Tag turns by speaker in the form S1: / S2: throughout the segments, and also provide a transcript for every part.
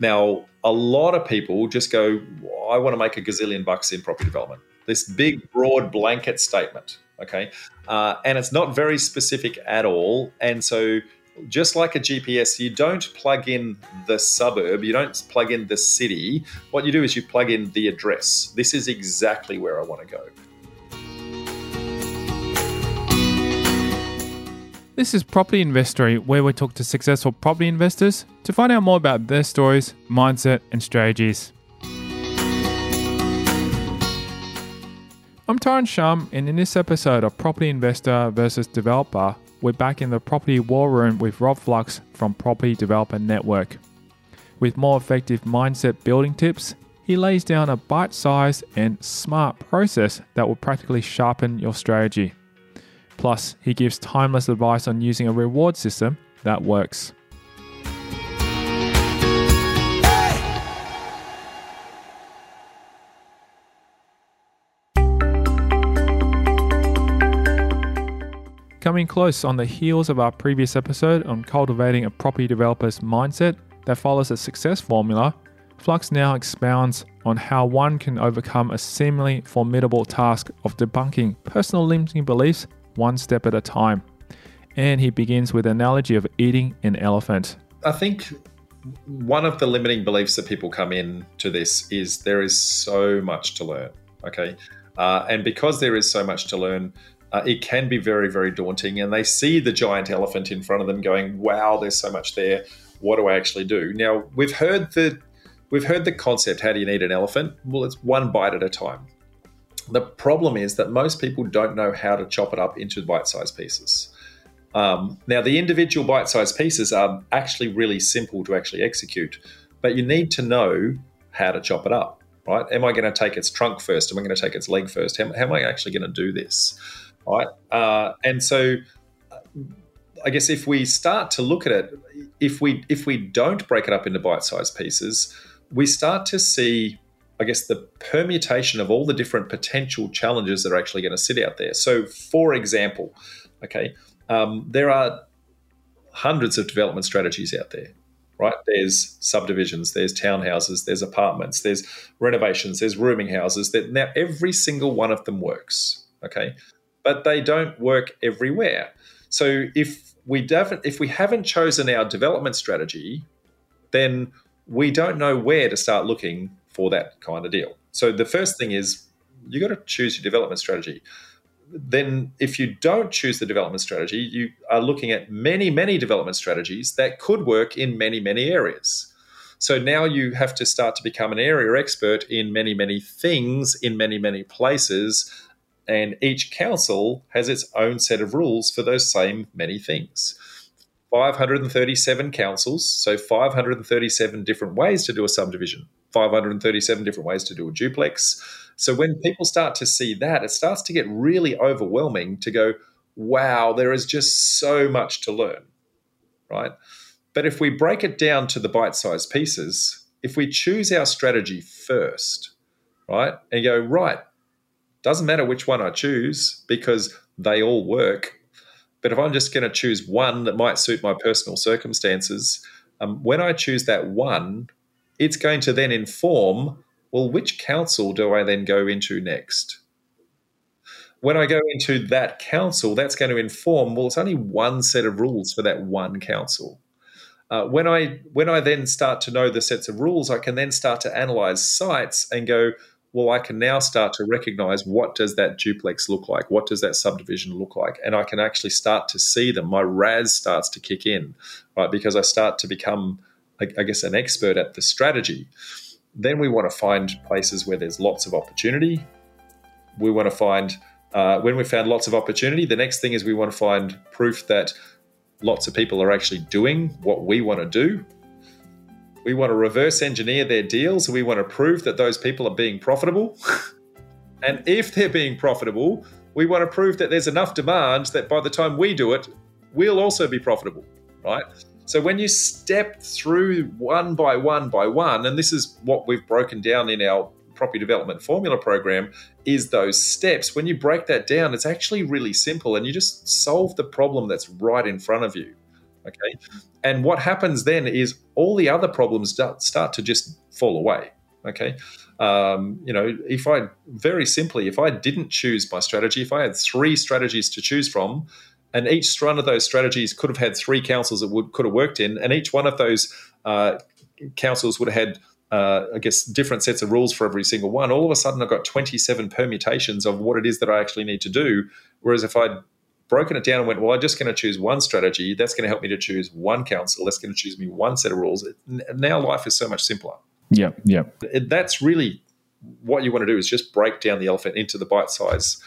S1: Now, a lot of people just go, I want to make a gazillion bucks in property development. This big, broad blanket statement. Okay. Uh, and it's not very specific at all. And so, just like a GPS, you don't plug in the suburb, you don't plug in the city. What you do is you plug in the address. This is exactly where I want to go.
S2: This is Property Investory, where we talk to successful property investors to find out more about their stories, mindset, and strategies. I'm Tyrone Shum, and in this episode of Property Investor versus Developer, we're back in the property war room with Rob Flux from Property Developer Network. With more effective mindset building tips, he lays down a bite sized and smart process that will practically sharpen your strategy. Plus, he gives timeless advice on using a reward system that works. Coming close on the heels of our previous episode on cultivating a property developer's mindset that follows a success formula, Flux now expounds on how one can overcome a seemingly formidable task of debunking personal limiting beliefs one step at a time. And he begins with analogy of eating an elephant.
S1: I think one of the limiting beliefs that people come in to this is there is so much to learn. Okay. Uh, and because there is so much to learn, uh, it can be very, very daunting. And they see the giant elephant in front of them going, wow, there's so much there. What do I actually do? Now, we've heard the we've heard the concept, how do you eat an elephant? Well, it's one bite at a time. The problem is that most people don't know how to chop it up into bite sized pieces. Um, now, the individual bite sized pieces are actually really simple to actually execute, but you need to know how to chop it up, right? Am I going to take its trunk first? Am I going to take its leg first? How, how am I actually going to do this, right? Uh, and so, I guess if we start to look at it, if we if we don't break it up into bite sized pieces, we start to see I guess, the permutation of all the different potential challenges that are actually going to sit out there. So, for example, okay, um, there are hundreds of development strategies out there, right? There's subdivisions, there's townhouses, there's apartments, there's renovations, there's rooming houses. That now every single one of them works, okay, but they don't work everywhere. So if we haven't if we haven't chosen our development strategy, then we don't know where to start looking for that kind of deal. So the first thing is you got to choose your development strategy. Then, if you don't choose the development strategy, you are looking at many, many development strategies that could work in many, many areas. So now you have to start to become an area expert in many, many things in many, many places. And each council has its own set of rules for those same many things. 537 councils, so 537 different ways to do a subdivision. 537 different ways to do a duplex. So when people start to see that, it starts to get really overwhelming to go, wow, there is just so much to learn, right? But if we break it down to the bite sized pieces, if we choose our strategy first, right, and go, right, doesn't matter which one I choose because they all work. But if I'm just going to choose one that might suit my personal circumstances, um, when I choose that one, it's going to then inform well, which council do I then go into next? When I go into that council, that's going to inform well, it's only one set of rules for that one council. Uh, when I when I then start to know the sets of rules, I can then start to analyze sites and go, well, I can now start to recognize what does that duplex look like? What does that subdivision look like? And I can actually start to see them. My RAS starts to kick in, right? Because I start to become I guess, an expert at the strategy. Then we want to find places where there's lots of opportunity. We want to find, uh, when we've found lots of opportunity, the next thing is we want to find proof that lots of people are actually doing what we want to do. We want to reverse engineer their deals. We want to prove that those people are being profitable. and if they're being profitable, we want to prove that there's enough demand that by the time we do it, we'll also be profitable, right? So when you step through one by one by one, and this is what we've broken down in our property development formula program, is those steps. When you break that down, it's actually really simple and you just solve the problem that's right in front of you. Okay. And what happens then is all the other problems start to just fall away. Okay. Um, you know, if I very simply, if I didn't choose my strategy, if I had three strategies to choose from, and each one of those strategies could have had three councils that would could have worked in, and each one of those uh, councils would have had uh, I guess, different sets of rules for every single one. All of a sudden, I've got 27 permutations of what it is that I actually need to do. Whereas if I'd broken it down and went, well, I'm just going to choose one strategy. That's going to help me to choose one council. That's going to choose me one set of rules. Now life is so much simpler.
S2: Yeah, yeah.
S1: That's really what you want to do is just break down the elephant into the bite size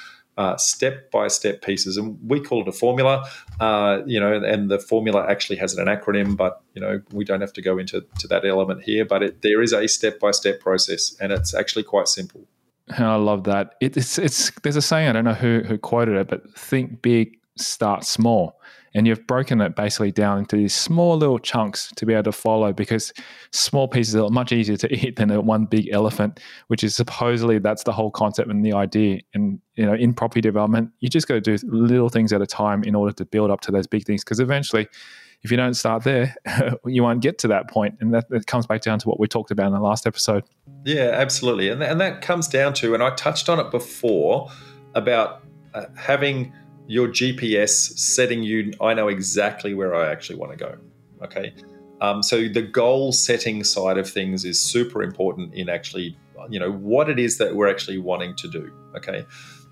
S1: step by step pieces, and we call it a formula. Uh, you know, and the formula actually has an acronym, but you know we don't have to go into to that element here. But it, there is a step by step process, and it's actually quite simple.
S2: And I love that. It, it's it's there's a saying I don't know who who quoted it, but think big, start small and you've broken it basically down into these small little chunks to be able to follow because small pieces are much easier to eat than one big elephant which is supposedly that's the whole concept and the idea. And you know in property development you just got to do little things at a time in order to build up to those big things because eventually if you don't start there you won't get to that point. And that, that comes back down to what we talked about in the last episode.
S1: Yeah absolutely. And, and that comes down to and i touched on it before about uh, having your GPS setting you, I know exactly where I actually want to go. Okay. Um, so the goal setting side of things is super important in actually, you know, what it is that we're actually wanting to do. Okay.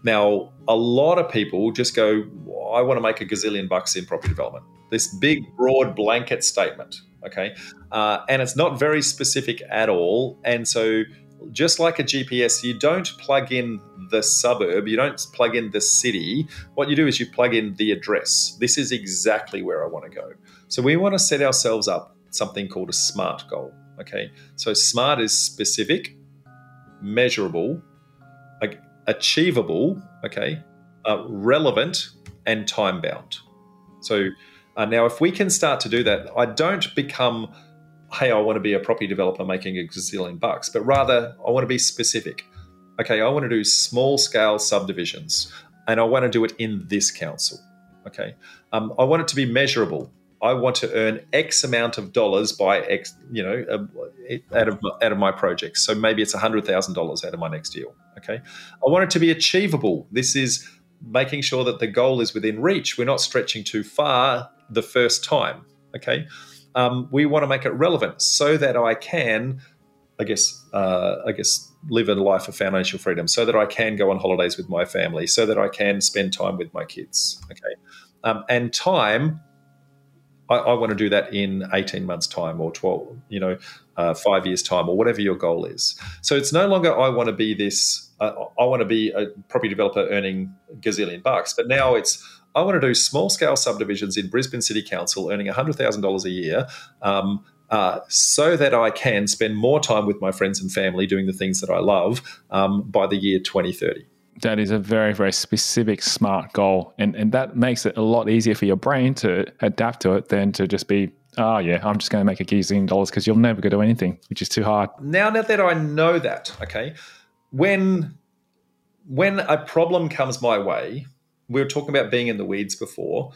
S1: Now, a lot of people just go, well, I want to make a gazillion bucks in property development. This big, broad blanket statement. Okay. Uh, and it's not very specific at all. And so, just like a GPS, you don't plug in the suburb, you don't plug in the city. What you do is you plug in the address. This is exactly where I want to go. So we want to set ourselves up something called a SMART goal. Okay. So SMART is specific, measurable, achievable, okay, uh, relevant, and time bound. So uh, now, if we can start to do that, I don't become hey, I want to be a property developer making a gazillion bucks, but rather I want to be specific. Okay, I want to do small scale subdivisions and I want to do it in this council. Okay, um, I want it to be measurable. I want to earn X amount of dollars by X, you know, out of out of my projects. So maybe it's hundred thousand dollars out of my next deal. Okay, I want it to be achievable. This is making sure that the goal is within reach. We're not stretching too far the first time. Okay, um, we want to make it relevant so that I can, I guess, uh, I guess, live a life of financial freedom, so that I can go on holidays with my family, so that I can spend time with my kids. Okay, um, and time. I, I, want to do that in 18 months' time or 12, you know, uh, five years' time or whatever your goal is. So it's no longer I want to be this, uh, I want to be a property developer earning gazillion bucks, but now it's I want to do small scale subdivisions in Brisbane City Council, earning $100,000 a year. Um, uh, so that I can spend more time with my friends and family doing the things that I love um, by the year 2030.
S2: That is a very, very specific, smart goal. And, and that makes it a lot easier for your brain to adapt to it than to just be, oh, yeah, I'm just going to make a gazillion dollars because you'll never go do anything, which is too hard.
S1: Now, now that I know that, okay, when when a problem comes my way, we were talking about being in the weeds before.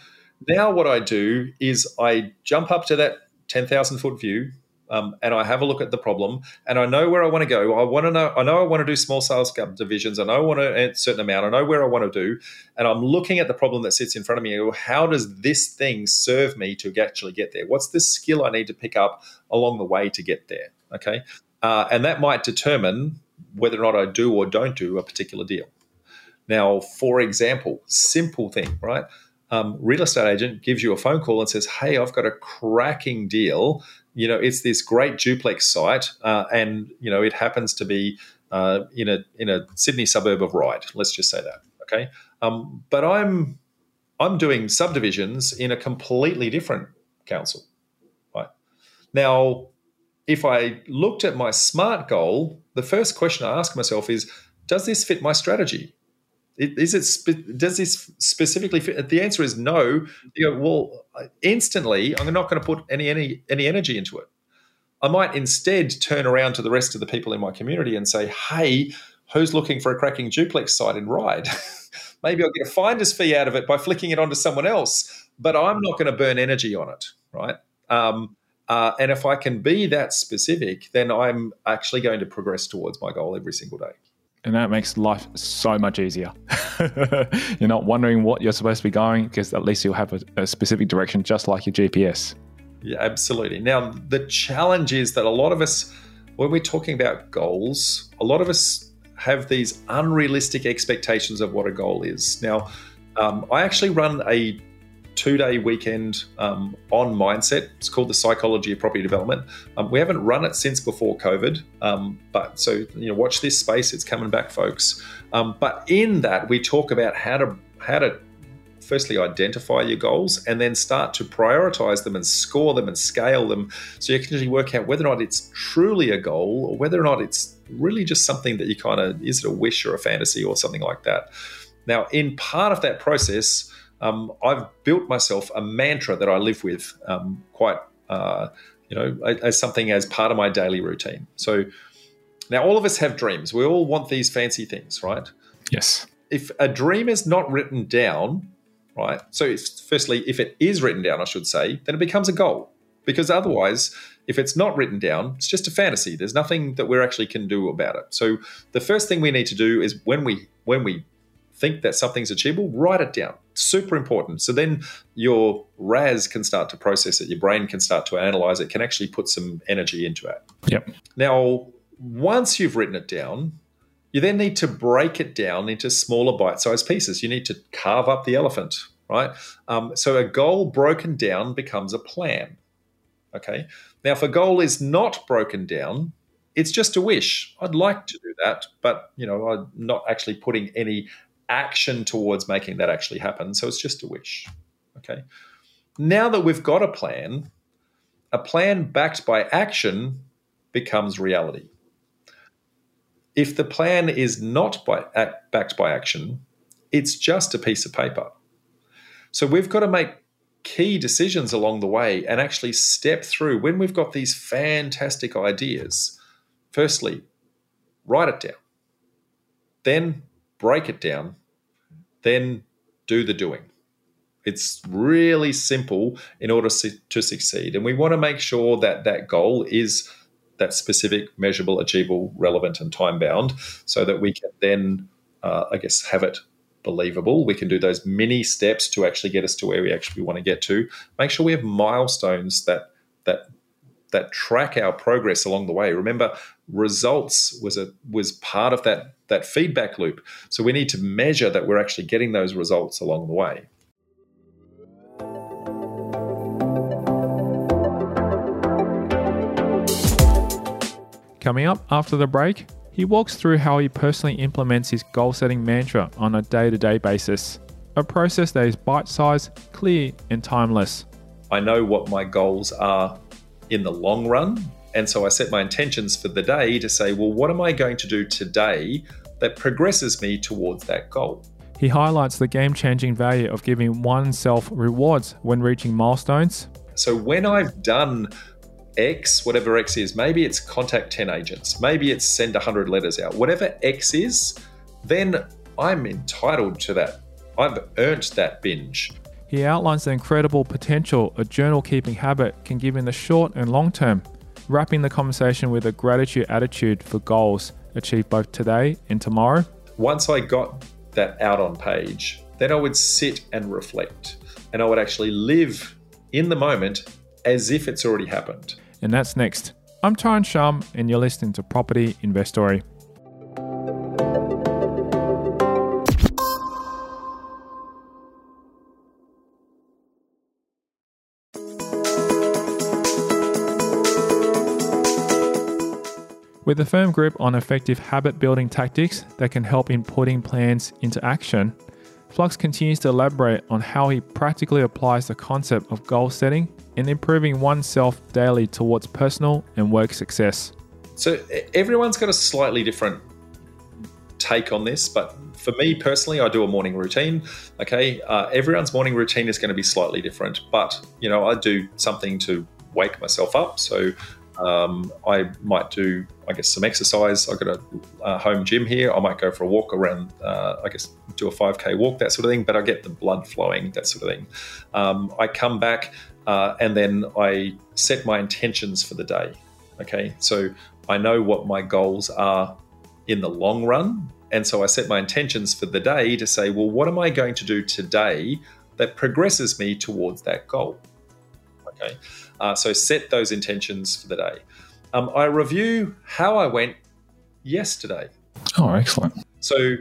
S1: Now, what I do is I jump up to that 10,000 foot view um, and I have a look at the problem and I know where I want to go. I want to know, I know I want to do small sales divisions. I know I want to a certain amount. I know where I want to do. And I'm looking at the problem that sits in front of me. How does this thing serve me to actually get there? What's the skill I need to pick up along the way to get there? Okay. Uh, and that might determine whether or not I do or don't do a particular deal. Now, for example, simple thing, right? Um, real estate agent gives you a phone call and says, "Hey, I've got a cracking deal. You know, it's this great duplex site, uh, and you know, it happens to be uh, in a in a Sydney suburb of Ryde. Let's just say that, okay? Um, but I'm I'm doing subdivisions in a completely different council, right? Now, if I looked at my smart goal, the first question I ask myself is, does this fit my strategy? Is it spe- does this specifically fit? The answer is no. You go well. Instantly, I'm not going to put any any any energy into it. I might instead turn around to the rest of the people in my community and say, "Hey, who's looking for a cracking duplex site in Ryde? Maybe I'll get a finder's fee out of it by flicking it onto someone else, but I'm not going to burn energy on it." right? Um, uh, and if I can be that specific, then I'm actually going to progress towards my goal every single day.
S2: And that makes life so much easier. you're not wondering what you're supposed to be going because at least you'll have a, a specific direction, just like your GPS.
S1: Yeah, absolutely. Now, the challenge is that a lot of us, when we're talking about goals, a lot of us have these unrealistic expectations of what a goal is. Now, um, I actually run a two day weekend um, on mindset. It's called the Psychology of Property Development. Um, we haven't run it since before COVID, um, but so you know, watch this space. It's coming back, folks. Um, but in that, we talk about how to how to firstly identify your goals and then start to prioritize them and score them and scale them so you can actually work out whether or not it's truly a goal or whether or not it's really just something that you kind of is it a wish or a fantasy or something like that now in part of that process um, I've built myself a mantra that I live with um, quite, uh, you know, as something as part of my daily routine. So now all of us have dreams. We all want these fancy things, right?
S2: Yes.
S1: If a dream is not written down, right? So, firstly, if it is written down, I should say, then it becomes a goal. Because otherwise, if it's not written down, it's just a fantasy. There's nothing that we actually can do about it. So, the first thing we need to do is when we when we think that something's achievable, write it down. Super important. So then your RAS can start to process it, your brain can start to analyze it, can actually put some energy into it.
S2: Yep.
S1: Now, once you've written it down, you then need to break it down into smaller bite sized pieces. You need to carve up the elephant, right? Um, so a goal broken down becomes a plan. Okay. Now, if a goal is not broken down, it's just a wish. I'd like to do that, but you know, I'm not actually putting any action towards making that actually happen. So it's just a wish. Okay. Now that we've got a plan, a plan backed by action becomes reality. If the plan is not by, backed by action, it's just a piece of paper. So we've got to make key decisions along the way and actually step through when we've got these fantastic ideas. Firstly, write it down. Then break it down, then do the doing. It's really simple in order to succeed. And we want to make sure that that goal is that specific, measurable, achievable, relevant, and time bound so that we can then, uh, I guess, have it believable. We can do those mini steps to actually get us to where we actually want to get to. Make sure we have milestones that that that track our progress along the way. Remember, results was a was part of that that feedback loop. So we need to measure that we're actually getting those results along the way.
S2: Coming up after the break, he walks through how he personally implements his goal setting mantra on a day to day basis, a process that is bite sized, clear, and timeless.
S1: I know what my goals are in the long run. And so I set my intentions for the day to say, well, what am I going to do today that progresses me towards that goal?
S2: He highlights the game changing value of giving oneself rewards when reaching milestones.
S1: So when I've done X, whatever X is, maybe it's contact 10 agents, maybe it's send 100 letters out, whatever X is, then I'm entitled to that. I've earned that binge.
S2: He outlines the incredible potential a journal keeping habit can give in the short and long term, wrapping the conversation with a gratitude attitude for goals achieved both today and tomorrow.
S1: Once I got that out on page, then I would sit and reflect and I would actually live in the moment as if it's already happened.
S2: And that's next. I'm Tyrone Shum, and you're listening to Property Investory. With a firm grip on effective habit building tactics that can help in putting plans into action, Flux continues to elaborate on how he practically applies the concept of goal setting and improving oneself daily towards personal and work success.
S1: So, everyone's got a slightly different take on this, but for me personally, I do a morning routine. Okay, uh, everyone's morning routine is going to be slightly different, but you know, I do something to wake myself up. So um, I might do, I guess, some exercise. I've got a, a, home gym here. I might go for a walk around, uh, I guess, do a 5K walk, that sort of thing, but I get the blood flowing, that sort of thing. Um, I come back, uh, and then I set my intentions for the day. Okay, so I know what my goals are in the long run. And so I set my intentions for the day to say, well, what am I going to do today that progresses me towards that goal? Okay, uh, so set those intentions for the day. Um, I review how I went yesterday.
S2: Oh, excellent.
S1: So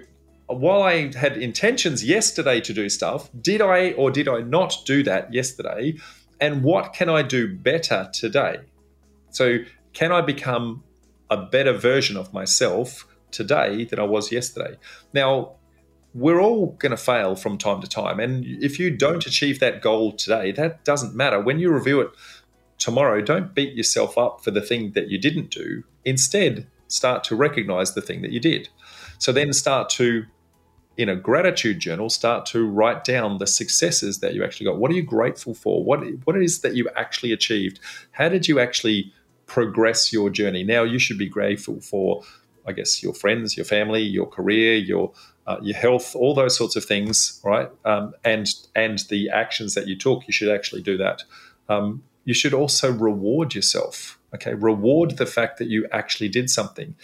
S1: while I had intentions yesterday to do stuff, did I or did I not do that yesterday? And what can I do better today? So, can I become a better version of myself today than I was yesterday? Now, we're all going to fail from time to time. And if you don't achieve that goal today, that doesn't matter. When you review it tomorrow, don't beat yourself up for the thing that you didn't do. Instead, start to recognize the thing that you did. So then start to, in a gratitude journal, start to write down the successes that you actually got. What are you grateful for? What what is that you actually achieved? How did you actually progress your journey? Now you should be grateful for, I guess, your friends, your family, your career, your uh, your health, all those sorts of things, right? Um, and and the actions that you took, you should actually do that. Um, you should also reward yourself. Okay, reward the fact that you actually did something.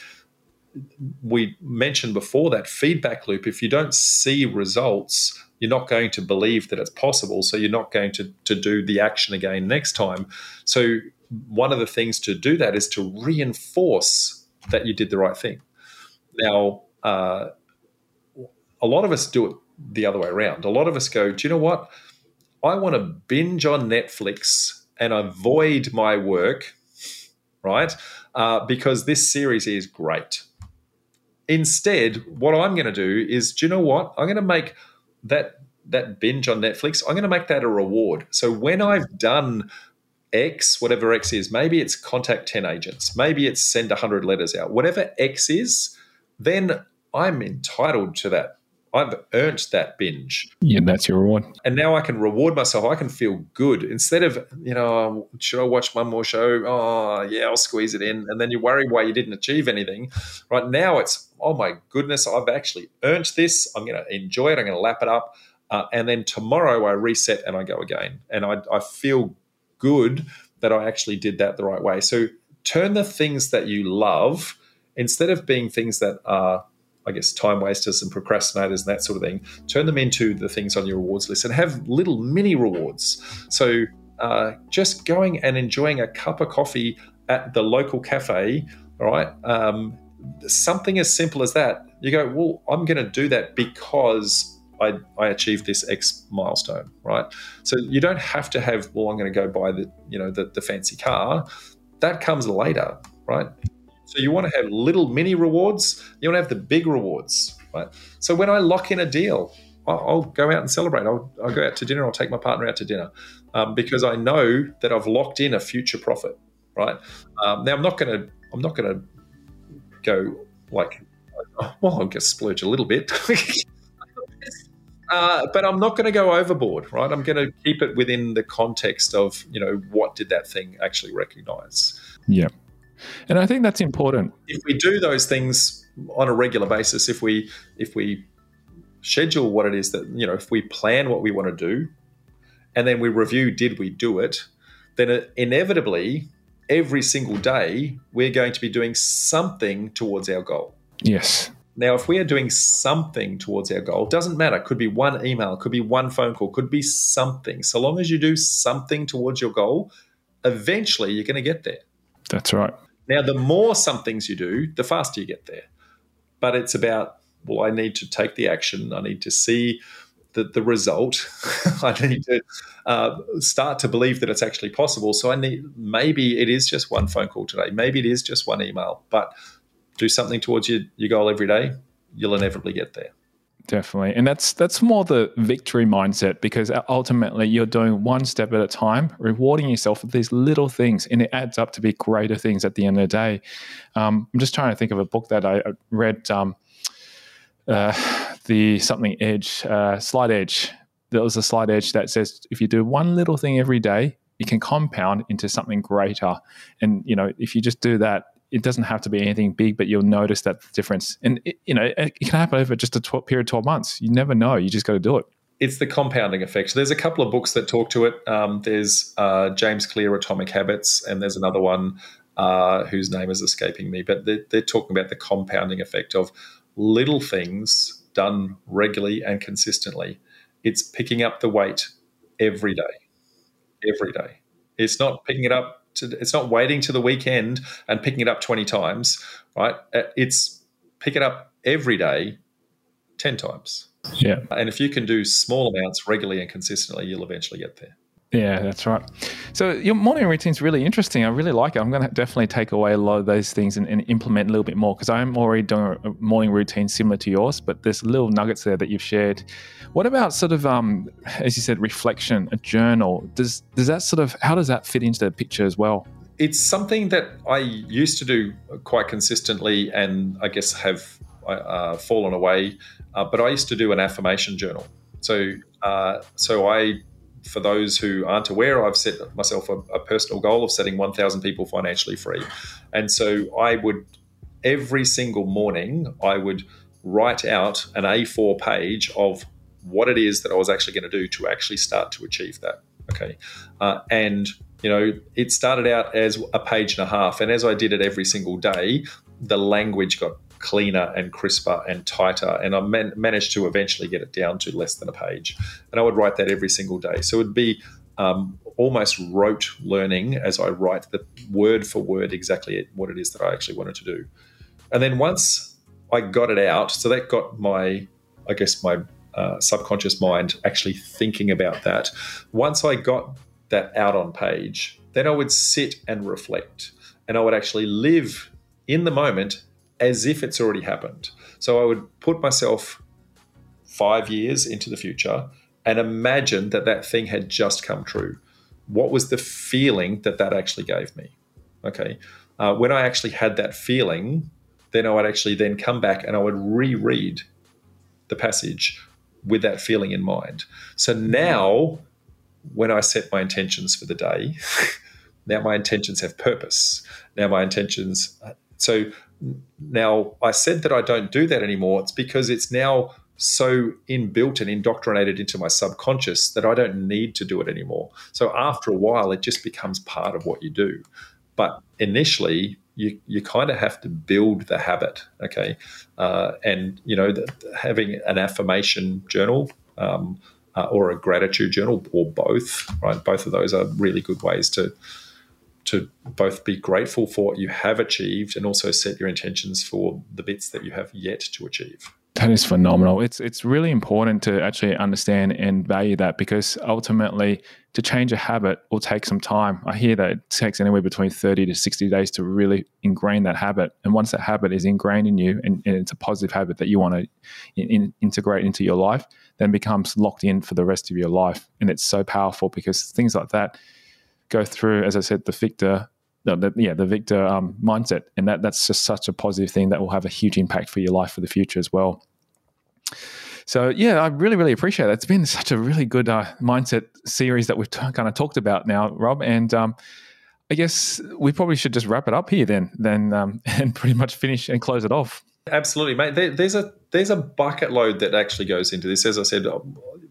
S1: We mentioned before that feedback loop. If you don't see results, you're not going to believe that it's possible. So you're not going to, to do the action again next time. So one of the things to do that is to reinforce that you did the right thing. Now, uh, a lot of us do it the other way around. A lot of us go, do you know what? I want to binge on Netflix and avoid my work, right? Uh, because this series is great. Instead, what I'm going to do is, do you know what? I'm going to make that that binge on Netflix. I'm going to make that a reward. So when I've done X, whatever X is, maybe it's contact 10 agents, maybe it's send 100 letters out, whatever X is, then I'm entitled to that I've earned that binge.
S2: Yeah, that's your reward.
S1: And now I can reward myself. I can feel good instead of, you know, should I watch one more show? Oh, yeah, I'll squeeze it in. And then you worry why you didn't achieve anything. Right now, it's, oh my goodness, I've actually earned this. I'm going to enjoy it. I'm going to lap it up. Uh, and then tomorrow I reset and I go again. And I, I feel good that I actually did that the right way. So turn the things that you love instead of being things that are I guess, time wasters and procrastinators and that sort of thing, turn them into the things on your rewards list and have little mini rewards. So uh, just going and enjoying a cup of coffee at the local cafe, all right, um, something as simple as that. You go, well, I'm going to do that because I, I, achieved this X milestone, right? So you don't have to have, well, I'm going to go buy the, you know, the, the fancy car. That comes later, right? So you want to have little mini rewards. You want to have the big rewards, right? So when I lock in a deal, I'll, I'll go out and celebrate. I'll, I'll, go out to dinner. I'll take my partner out to dinner um, because I know that I've locked in a future profit, right? Um, now I'm not going to. I'm not going to go like, well, I'll just splurge a little bit. Uh, but I'm not going to go overboard, right? I'm going to keep it within the context of, you know, what did that thing actually recognize?
S2: Yeah. And I think that's important.
S1: If we do those things on a regular basis, if we if we schedule what it is that you know, if we plan what we want to do, and then we review did we do it, then inevitably every single day we're going to be doing something towards our goal.
S2: Yes.
S1: Now, if we are doing something towards our goal, doesn't matter. Could be one email, could be one phone call, could be something. So long as you do something towards your goal, eventually you're going to get there.
S2: That's right.
S1: Now, the more somethings you do, the faster you get there. But it's about, well, I need to take the action. I need to see the, the result. I need to uh, start to believe that it's actually possible. So I need, maybe it is just one phone call today. Maybe it is just one email, but do something towards your, your goal every day. You'll inevitably get there.
S2: Definitely. And that's that's more the victory mindset because ultimately you're doing one step at a time, rewarding yourself for these little things, and it adds up to be greater things at the end of the day. Um, I'm just trying to think of a book that I read, um, uh, the something edge, uh, Slight Edge. There was a Slight Edge that says if you do one little thing every day, it can compound into something greater. And you know, if you just do that it doesn't have to be anything big, but you'll notice that difference. And it, you know, it, can happen over just a 12, period of twelve months. You never know. You just got to do it.
S1: it's the compounding effect. There's a couple of books that talk to it. Um, there's uh, James Clear, Atomic Habits, and there's another one uh, whose name is escaping me, but they're, they're talking about the compounding effect of little things done regularly and consistently. It's picking up the weight every day, every day. It's not picking it up. To, it's not waiting to the weekend and picking it up 20 times, right? Uh, it's pick it up every day 10 times.
S2: Yeah.
S1: And if you can do small amounts regularly and consistently, you'll eventually get there.
S2: Yeah, that's right. So your morning routine is really interesting. I really like it. I'm going to definitely take away a lot of those things and, and implement a little bit more because I'm already doing a morning routine similar to yours, but there's little nuggets there that you've shared. What about sort of, um, as you said, reflection, a journal? Does does that sort of how does that fit into the picture as well?
S1: It's something that I used to do quite consistently, and I guess have uh, fallen away. Uh, but I used to do an affirmation journal. So, uh, so I for those who aren't aware, I've set myself a, a personal goal of setting 1,000 people financially free. And so I would, every single morning, I would write out an A4 page of what it is that I was actually going to do to actually start to achieve that. Okay. Uh, and, you know, it started out as a page and a half. And as I did it every single day, the language got cleaner and crisper and tighter. And I man- managed to eventually get it down to less than a page. And I would write that every single day. So it would be um, almost rote learning as I write the word for word exactly what it is that I actually wanted to do. And then once I got it out, so that got my, I guess, my uh, subconscious mind actually thinking about that. Once I got that out on page, then I would sit and reflect and I would actually live in the moment as if it's already happened. So I would put myself five years into the future and imagine that that thing had just come true. What was the feeling that that actually gave me? Okay. Uh, when I actually had that feeling, then I would actually then come back and I would reread the passage with that feeling in mind. So now, when I set my intentions for the day, now my intentions have purpose. Now my intentions. So now, I said that I don't do that anymore. It's because it's now so inbuilt and indoctrinated into my subconscious that I don't need to do it anymore. So after a while, it just becomes part of what you do. But initially, you, you kind of have to build the habit, okay? Uh, and, you know, the, having an affirmation journal um, uh, or a gratitude journal or both, right? Both of those are really good ways to to both be grateful for what you have achieved and also set your intentions for the bits that you have yet to achieve.
S2: That is phenomenal. It's it's really important to actually understand and value that because ultimately to change a habit will take some time. I hear that it takes anywhere between 30 to 60 days to really ingrain that habit. And once that habit is ingrained in you and, and it's a positive habit that you want to in, in, integrate into your life, then becomes locked in for the rest of your life. And it's so powerful because things like that go through, as I said, the Victor, the, the, yeah, the Victor um, mindset, and that that's just such a positive thing that will have a huge impact for your life for the future as well. So yeah, I really really appreciate that. It's been such a really good uh, mindset series that we've t- kind of talked about now, Rob, and. Um, I guess we probably should just wrap it up here then, then um, and pretty much finish and close it off.
S1: Absolutely, mate. There, there's a there's a bucket load that actually goes into this. As I said,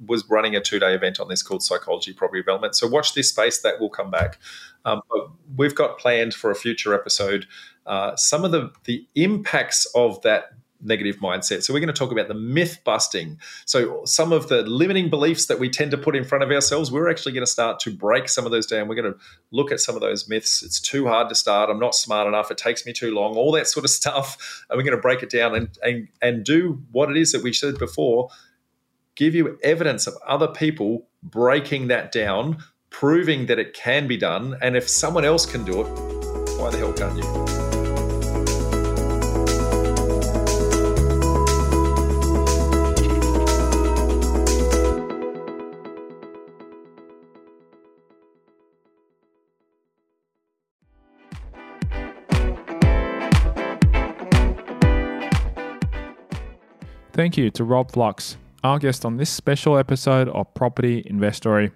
S1: was running a two day event on this called Psychology Property Development. So watch this space; that will come back. Um, we've got planned for a future episode uh, some of the the impacts of that negative mindset. So we're going to talk about the myth busting. So some of the limiting beliefs that we tend to put in front of ourselves, we're actually going to start to break some of those down. We're going to look at some of those myths. It's too hard to start. I'm not smart enough. It takes me too long. All that sort of stuff. And we're going to break it down and and and do what it is that we said before give you evidence of other people breaking that down, proving that it can be done. And if someone else can do it, why the hell can't you?
S2: Thank you to Rob Flux our guest on this special episode of Property Investory.